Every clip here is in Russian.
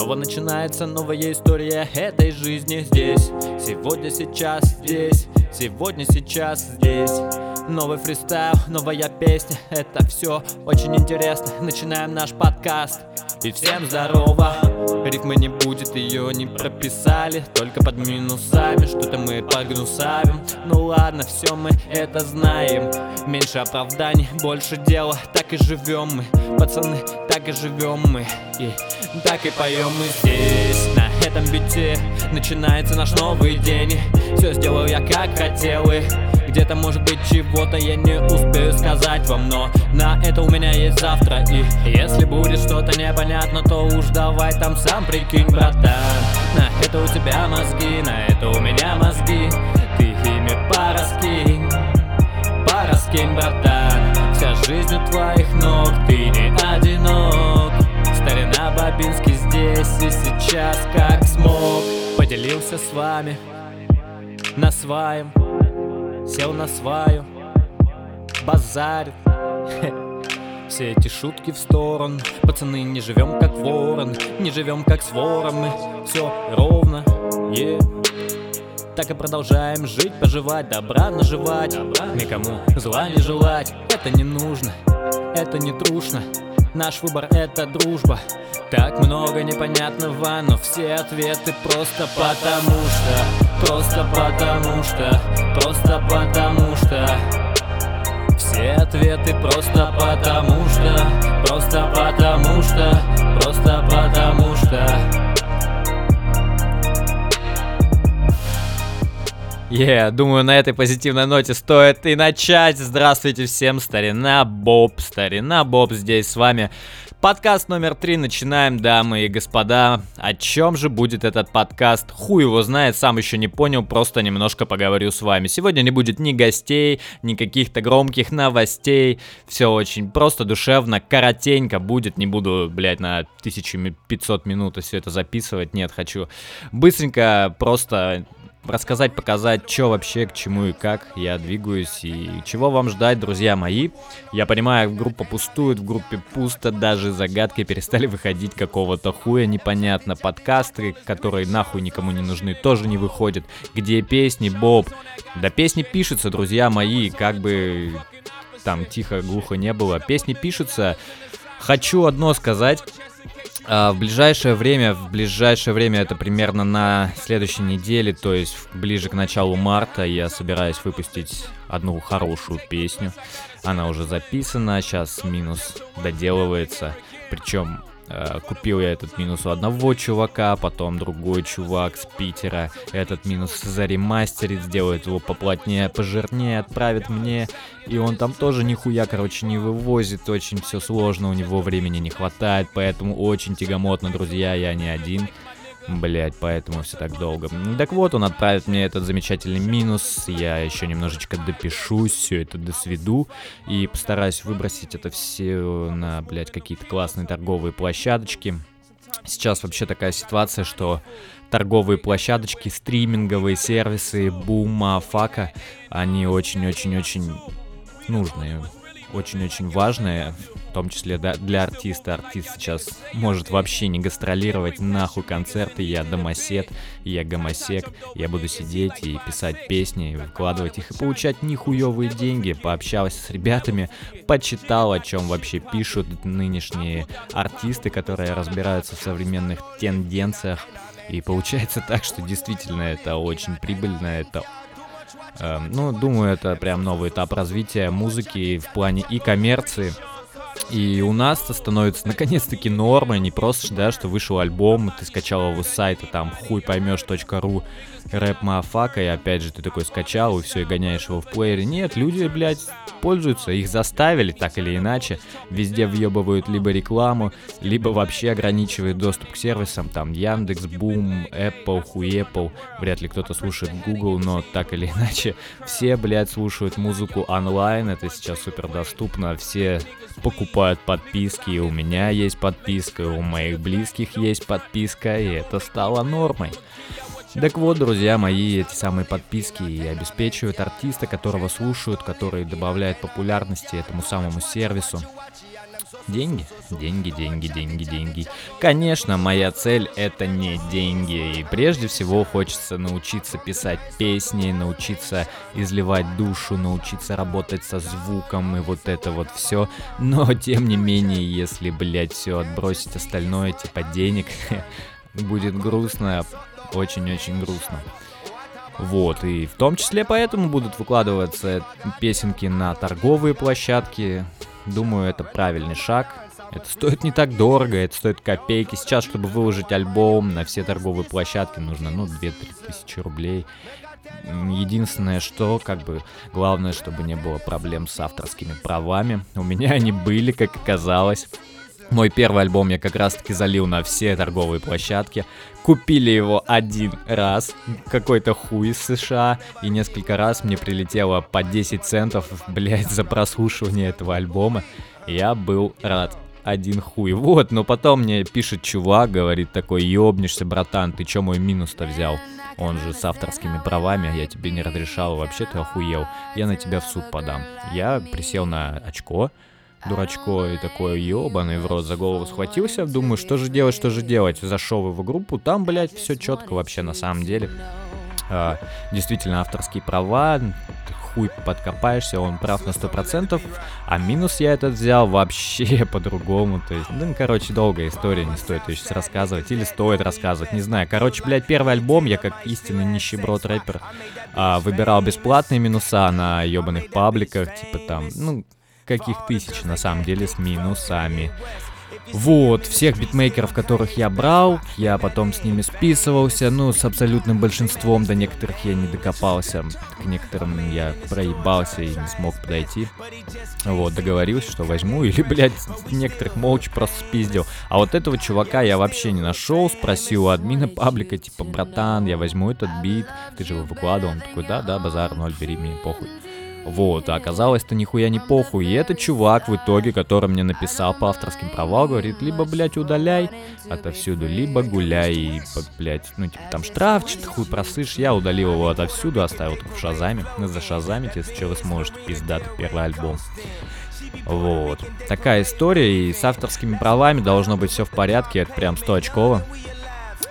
Снова начинается новая история этой жизни здесь. Сегодня, сейчас, здесь. Сегодня, сейчас, здесь. Новый фристайл, новая песня. Это все очень интересно. Начинаем наш подкаст. И всем здорово Рифмы не будет, ее не прописали. Только под минусами Что-то мы погнусавим Ну ладно, все мы это знаем. Меньше оправданий, больше дела. Так и живем мы, пацаны, так и живем мы. И так и поем мы здесь На этом бите. Начинается наш новый день. Все сделаю я как хотел и где-то может быть чего-то я не успею сказать вам Но на это у меня есть завтра. И если будет что-то непонятно, то уж давай там сам прикинь, братан. На это у тебя мозги, на это у меня мозги. Ты ими пораскинь, пораскинь, братан. Вся жизнь у твоих ног, ты не одинок. Старина Бабинский здесь и сейчас как смог. Поделился с вами на своем Сел на сваю, базарит Все эти шутки в сторону. Пацаны, не живем как ворон Не живем как с вором. Все ровно. Так и продолжаем жить, поживать, добра наживать. Никому зла не желать Это не нужно, это не трушно Наш выбор это дружба. Так много непонятного, но все ответы просто потому что Просто потому что, просто потому что. Все ответы просто потому что Просто потому что, просто потому что Yeah, думаю, на этой позитивной ноте стоит и начать. Здравствуйте всем, старина Боб, старина Боб здесь с вами. Подкаст номер три начинаем, дамы и господа. О чем же будет этот подкаст? Хуй его знает, сам еще не понял, просто немножко поговорю с вами. Сегодня не будет ни гостей, ни каких-то громких новостей. Все очень просто, душевно, коротенько будет. Не буду, блядь, на 1500 минут все это записывать. Нет, хочу быстренько просто рассказать, показать, что вообще, к чему и как я двигаюсь и чего вам ждать, друзья мои. Я понимаю, группа пустует, в группе пусто, даже загадки перестали выходить какого-то хуя непонятно. Подкасты, которые нахуй никому не нужны, тоже не выходят. Где песни, Боб? Да песни пишутся, друзья мои, как бы там тихо, глухо не было. Песни пишутся. Хочу одно сказать. А, в ближайшее время, в ближайшее время, это примерно на следующей неделе, то есть ближе к началу марта, я собираюсь выпустить одну хорошую песню. Она уже записана, сейчас минус доделывается. Причем купил я этот минус у одного чувака, потом другой чувак с Питера этот минус заремастерит, сделает его поплотнее, пожирнее, отправит мне. И он там тоже нихуя, короче, не вывозит, очень все сложно, у него времени не хватает, поэтому очень тягомотно, друзья, я не один. Блять, поэтому все так долго. Так вот, он отправит мне этот замечательный минус. Я еще немножечко допишу, все это досведу. И постараюсь выбросить это все на, блять, какие-то классные торговые площадочки. Сейчас вообще такая ситуация, что торговые площадочки, стриминговые сервисы, бума, фака, они очень-очень-очень нужные, очень-очень важные в том числе да, для артиста. Артист сейчас может вообще не гастролировать, нахуй концерты, я домосед, я гомосек, я буду сидеть и писать песни, выкладывать их и получать нихуевые деньги. Пообщался с ребятами, почитал, о чем вообще пишут нынешние артисты, которые разбираются в современных тенденциях. И получается так, что действительно это очень прибыльно, это ну, думаю, это прям новый этап развития музыки в плане и коммерции, и у нас это становится наконец-таки нормой, не просто, да, что вышел альбом, ты скачал его с сайта, там, хуй поймешь.ру, рэп мафака, и опять же ты такой скачал, и все, и гоняешь его в плеере. Нет, люди, блядь, пользуются, их заставили так или иначе, везде въебывают либо рекламу, либо вообще ограничивают доступ к сервисам, там, Яндекс, Бум, Apple, Apple, вряд ли кто-то слушает Google, но так или иначе, все, блядь, слушают музыку онлайн, это сейчас супер доступно, все покупают подписки, и у меня есть подписка, и у моих близких есть подписка, и это стало нормой. Так вот, друзья мои, эти самые подписки и обеспечивают артиста, которого слушают, который добавляет популярности этому самому сервису. Деньги, деньги, деньги, деньги, деньги. Конечно, моя цель это не деньги. И прежде всего хочется научиться писать песни, научиться изливать душу, научиться работать со звуком и вот это вот все. Но тем не менее, если, блядь, все отбросить остальное, типа денег, будет грустно, очень-очень грустно. Вот, и в том числе поэтому будут выкладываться песенки на торговые площадки. Думаю, это правильный шаг. Это стоит не так дорого, это стоит копейки. Сейчас, чтобы выложить альбом на все торговые площадки, нужно, ну, 2-3 тысячи рублей. Единственное, что, как бы, главное, чтобы не было проблем с авторскими правами. У меня они были, как оказалось. Мой первый альбом я как раз таки залил на все торговые площадки. Купили его один раз, какой-то хуй из США, и несколько раз мне прилетело по 10 центов, блядь, за прослушивание этого альбома. Я был рад. Один хуй. Вот, но потом мне пишет чувак, говорит такой, ёбнешься, братан, ты чё мой минус-то взял? Он же с авторскими правами, я тебе не разрешал, вообще ты охуел. Я на тебя в суд подам. Я присел на очко, дурачко и такой ебаный в рот за голову схватился. Думаю, что же делать, что же делать. Зашел в его группу, там, блядь, все четко вообще на самом деле. А, действительно, авторские права, хуй подкопаешься, он прав на 100%, а минус я этот взял вообще по-другому, то есть, ну, короче, долгая история, не стоит ее сейчас рассказывать, или стоит рассказывать, не знаю. Короче, блядь, первый альбом, я как истинный нищеброд рэпер, а, выбирал бесплатные минуса на ебаных пабликах, типа там, ну, каких тысяч на самом деле с минусами. Вот, всех битмейкеров, которых я брал, я потом с ними списывался, ну, с абсолютным большинством, до некоторых я не докопался, к некоторым я проебался и не смог подойти. Вот, договорился, что возьму, или, блядь, некоторых молча просто спиздил. А вот этого чувака я вообще не нашел, спросил у админа паблика, типа, братан, я возьму этот бит, ты же его выкладывал, он такой, да-да, базар, ноль, бери, мне похуй. Вот, а оказалось-то нихуя не похуй. И этот чувак в итоге, который мне написал по авторским правам, говорит, либо, блядь, удаляй отовсюду, либо гуляй, блядь, ну, типа, там штраф, что-то хуй просышь. Я удалил его отовсюду, оставил только в шазаме. Ну, за шазами, если что, вы сможете, пиздатый первый альбом. Вот. Такая история, и с авторскими правами должно быть все в порядке, это прям 100 очково.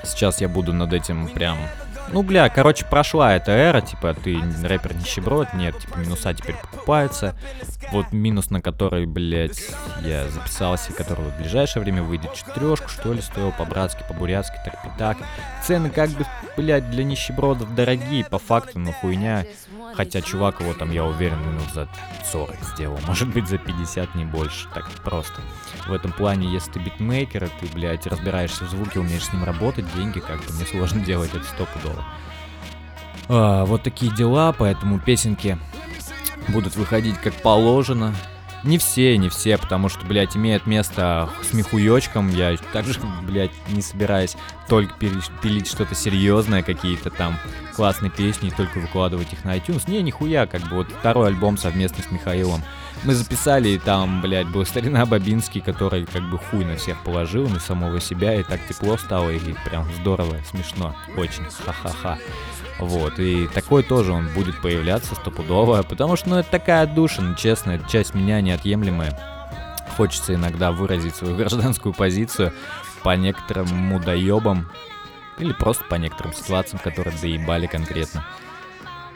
Сейчас я буду над этим прям ну, бля, короче, прошла эта эра, типа, ты рэпер нищеброд, нет, типа, минуса теперь покупаются. Вот минус, на который, блядь, я записался, который в ближайшее время выйдет четырешку, что ли, стоил по-братски, по-бурятски, так пятак. Цены как бы, блядь, для нищебродов дорогие, по факту, но хуйня. Хотя чувак его там, я уверен, минут за 40 сделал. Может быть, за 50, не больше. Так просто. В этом плане, если ты битмейкер, ты, блядь, разбираешься в звуке, умеешь с ним работать, деньги как бы несложно делать, это стопудово. А, вот такие дела, поэтому песенки будут выходить как положено. Не все, не все, потому что, блядь, имеет место смехуёчком. Я также, блядь, не собираюсь только пилить что-то серьезное, какие-то там классные песни, и только выкладывать их на iTunes. Не, нихуя, как бы вот второй альбом совместно с Михаилом мы записали, и там, блядь, был старина Бабинский, который как бы хуй на всех положил, на самого себя, и так тепло стало, и прям здорово, смешно, очень, ха-ха-ха. Вот, и такой тоже он будет появляться стопудово, потому что, ну, это такая отдушина, честно, это часть меня неотъемлемая. Хочется иногда выразить свою гражданскую позицию по некоторым мудоебам, или просто по некоторым ситуациям, которые доебали конкретно.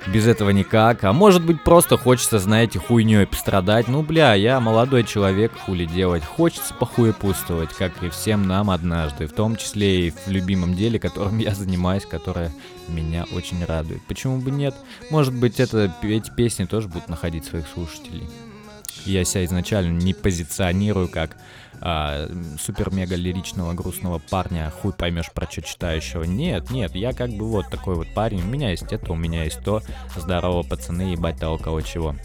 Без этого никак. А может быть просто хочется, знаете, хуйней пострадать. Ну, бля, я молодой человек, хули делать. Хочется похуепутствовать, как и всем нам однажды. В том числе и в любимом деле, которым я занимаюсь, которое меня очень радует. Почему бы нет? Может быть, это, эти песни тоже будут находить своих слушателей. Я себя изначально не позиционирую как а, супер-мега лиричного грустного парня, хуй поймешь про что читающего. Нет, нет, я как бы вот такой вот парень. У меня есть это, у меня есть то. Здорово, пацаны, ебать того кого чего.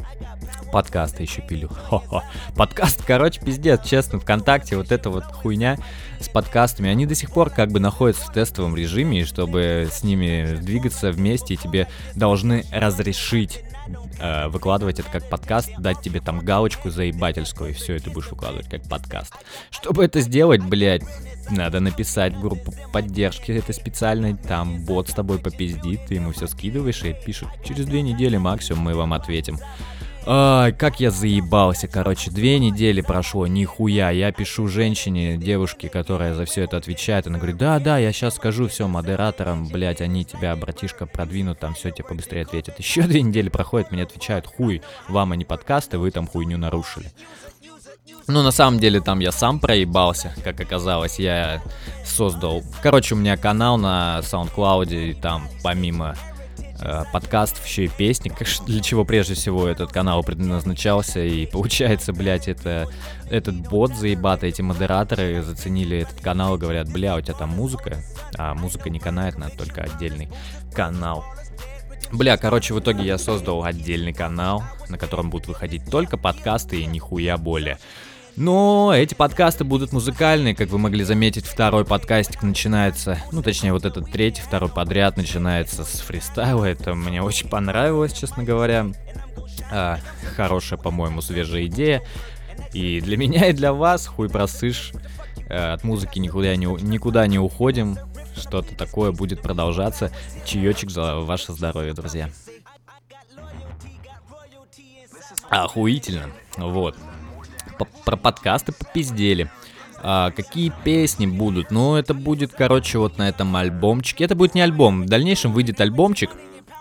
Подкасты еще пилю. Хо-хо. Подкаст, короче, пиздец, честно, ВКонтакте вот эта вот хуйня с подкастами, они до сих пор как бы находятся в тестовом режиме, и чтобы с ними двигаться вместе, тебе должны разрешить э, выкладывать это как подкаст, дать тебе там галочку заебательскую, и все, это будешь выкладывать как подкаст. Чтобы это сделать, блядь, надо написать группу поддержки это специальной, там бот с тобой попиздит, ты ему все скидываешь и пишет, через две недели максимум мы вам ответим. Ай, как я заебался, короче, две недели прошло, нихуя, я пишу женщине, девушке, которая за все это отвечает, она говорит, да-да, я сейчас скажу все модераторам, блять, они тебя, братишка, продвинут, там все тебе побыстрее ответят. Еще две недели проходят, мне отвечают, хуй, вам они подкасты, вы там хуйню нарушили. Ну, на самом деле, там я сам проебался, как оказалось, я создал... Короче, у меня канал на SoundCloud, и там помимо э, подкастов, еще и песни, для чего прежде всего этот канал предназначался, и получается, блядь, это этот бот заебатый, эти модераторы заценили этот канал и говорят, бля, у тебя там музыка, а музыка не канает, надо только отдельный канал. Бля, короче, в итоге я создал отдельный канал, на котором будут выходить только подкасты и нихуя более. Но эти подкасты будут музыкальные, как вы могли заметить, второй подкастик начинается, ну точнее вот этот третий, второй подряд начинается с фристайла, это мне очень понравилось, честно говоря. А, хорошая, по-моему, свежая идея. И для меня, и для вас, хуй просышь, э, от музыки никуда не, никуда не уходим, что-то такое будет продолжаться. Чаечек за ваше здоровье, друзья. Охуительно. Вот про подкасты попиздели. А, какие песни будут? Ну, это будет, короче, вот на этом альбомчике. Это будет не альбом. В дальнейшем выйдет альбомчик.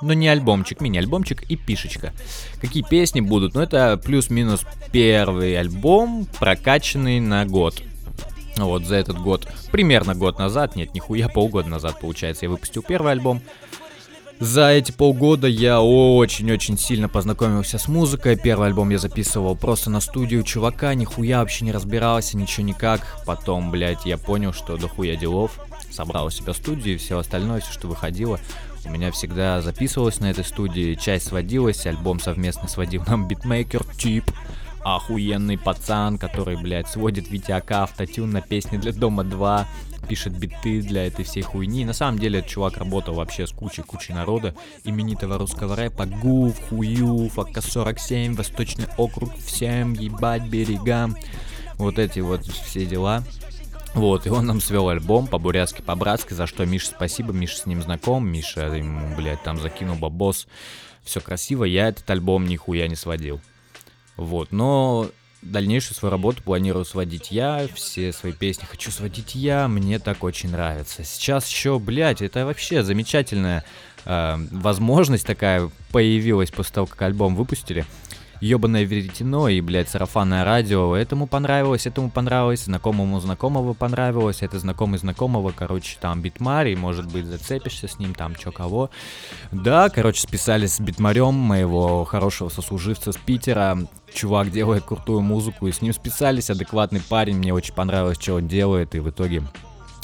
Но не альбомчик, мини-альбомчик и пишечка. Какие песни будут? Ну, это плюс-минус первый альбом, прокачанный на год. Вот за этот год, примерно год назад, нет, нихуя, полгода назад, получается, я выпустил первый альбом. За эти полгода я очень-очень сильно познакомился с музыкой. Первый альбом я записывал просто на студию чувака, нихуя вообще не разбирался, ничего никак. Потом, блядь, я понял, что дохуя делов. Собрал у себя студию и все остальное, все, что выходило. У меня всегда записывалось на этой студии, часть сводилась, альбом совместно сводил нам битмейкер тип охуенный пацан, который, блядь, сводит Витяка автотюн на песни для Дома 2, пишет биты для этой всей хуйни. На самом деле, этот чувак работал вообще с кучей-кучей народа, именитого русского рэпа, Гуф, Хуюф, АК-47, Восточный округ, всем ебать берегам. Вот эти вот все дела. Вот, и он нам свел альбом по-бурятски, по-братски, за что Миша спасибо, Миша с ним знаком, Миша ему, блядь, там закинул бабос. Все красиво, я этот альбом нихуя не сводил. Вот, но дальнейшую свою работу планирую сводить я, все свои песни хочу сводить я, мне так очень нравится. Сейчас еще, блядь, это вообще замечательная э, возможность такая появилась после того, как альбом выпустили ебаное веретено и, блядь, сарафанное радио. Этому понравилось, этому понравилось, знакомому знакомого понравилось, это знакомый знакомого, короче, там битмарий, может быть, зацепишься с ним, там, чё кого. Да, короче, списались с битмарем моего хорошего сослуживца с Питера. Чувак делает крутую музыку, и с ним списались, адекватный парень, мне очень понравилось, что он делает, и в итоге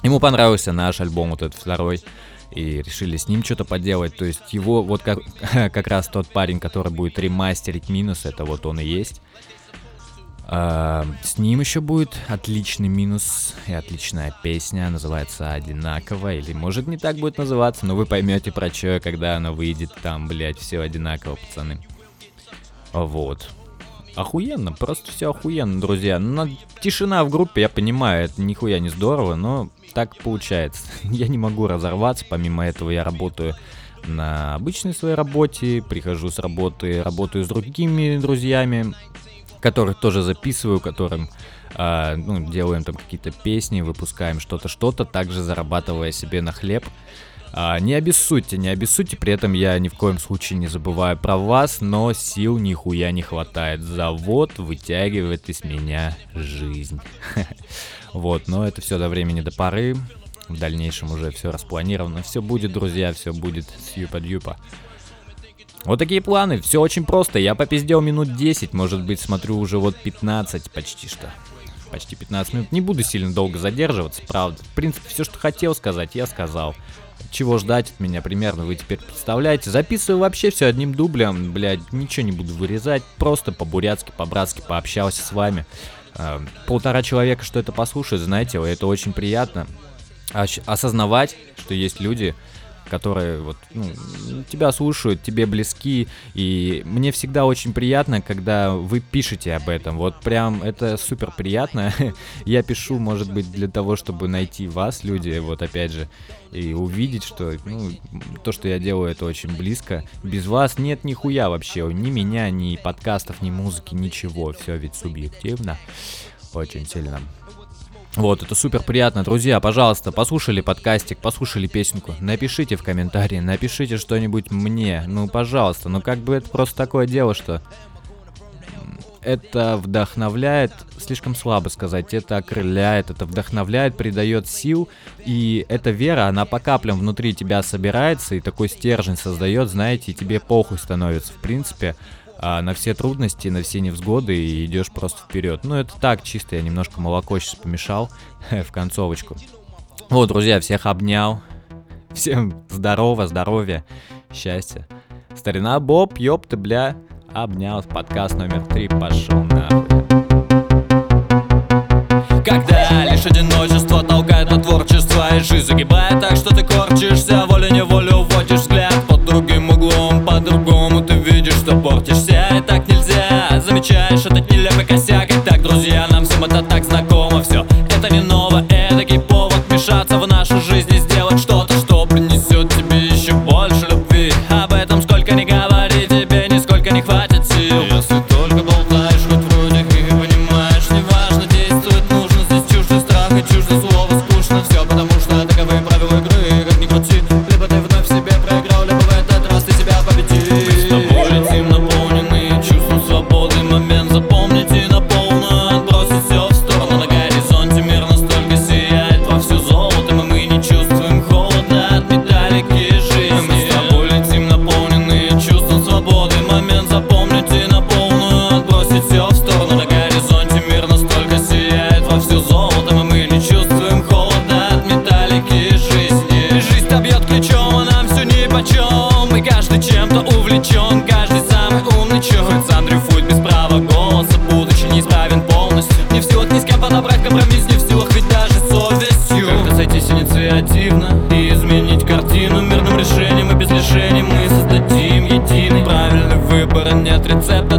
ему понравился наш альбом, вот этот второй и решили с ним что-то поделать. То есть его, вот как, как раз тот парень, который будет ремастерить минус, это вот он и есть. А, с ним еще будет отличный минус и отличная песня, называется одинаково, или может не так будет называться, но вы поймете про что, когда она выйдет, там, блять, все одинаково, пацаны. Вот. Охуенно, просто все охуенно, друзья. Ну, тишина в группе, я понимаю, это нихуя не здорово, но так получается. Я не могу разорваться, помимо этого я работаю на обычной своей работе, прихожу с работы, работаю с другими друзьями, которых тоже записываю, которым э, ну, делаем там какие-то песни, выпускаем что-то, что-то, также зарабатывая себе на хлеб. А, не обессудьте, не обессудьте, при этом я ни в коем случае не забываю про вас, но сил нихуя не хватает. Завод вытягивает из меня жизнь. Вот, но это все до времени до поры. В дальнейшем уже все распланировано. Все будет, друзья, все будет с юпа-дюпа. Вот такие планы, все очень просто. Я попиздел минут 10, может быть, смотрю уже вот 15 почти что. Почти 15 минут. Не буду сильно долго задерживаться, правда. В принципе, все, что хотел сказать, я сказал чего ждать от меня примерно, вы теперь представляете. Записываю вообще все одним дублем, блядь, ничего не буду вырезать, просто по-бурятски, по-братски пообщался с вами. Э, полтора человека, что это послушает, знаете, это очень приятно. Осознавать, что есть люди, которые вот, ну, тебя слушают, тебе близки. И мне всегда очень приятно, когда вы пишете об этом. Вот прям это супер приятно. Я пишу, может быть, для того, чтобы найти вас, люди, вот опять же, и увидеть, что ну, то, что я делаю, это очень близко. Без вас нет нихуя вообще, ни меня, ни подкастов, ни музыки, ничего. Все ведь субъективно. Очень сильно. Вот, это супер приятно. Друзья, пожалуйста, послушали подкастик, послушали песенку, напишите в комментарии, напишите что-нибудь мне. Ну, пожалуйста, ну как бы это просто такое дело, что это вдохновляет, слишком слабо сказать, это окрыляет, это вдохновляет, придает сил, и эта вера, она по каплям внутри тебя собирается, и такой стержень создает, знаете, и тебе похуй становится, в принципе, а, на все трудности, на все невзгоды, и идешь просто вперед. Ну, это так, чисто я немножко молоко сейчас помешал в концовочку. Вот, друзья, всех обнял, всем здорово, здоровья, счастья. Старина Боб, ёпта, бля, обнял. Подкаст номер три пошел нахуй. Когда лишь одиночество толкает на творчество И жизнь загибает так, что замечаешь этот нелепый косяк. И так, друзья, нам всем это так знакомо картину Мирным решением и без лишений Мы создадим единый Правильный выбор, а нет рецепта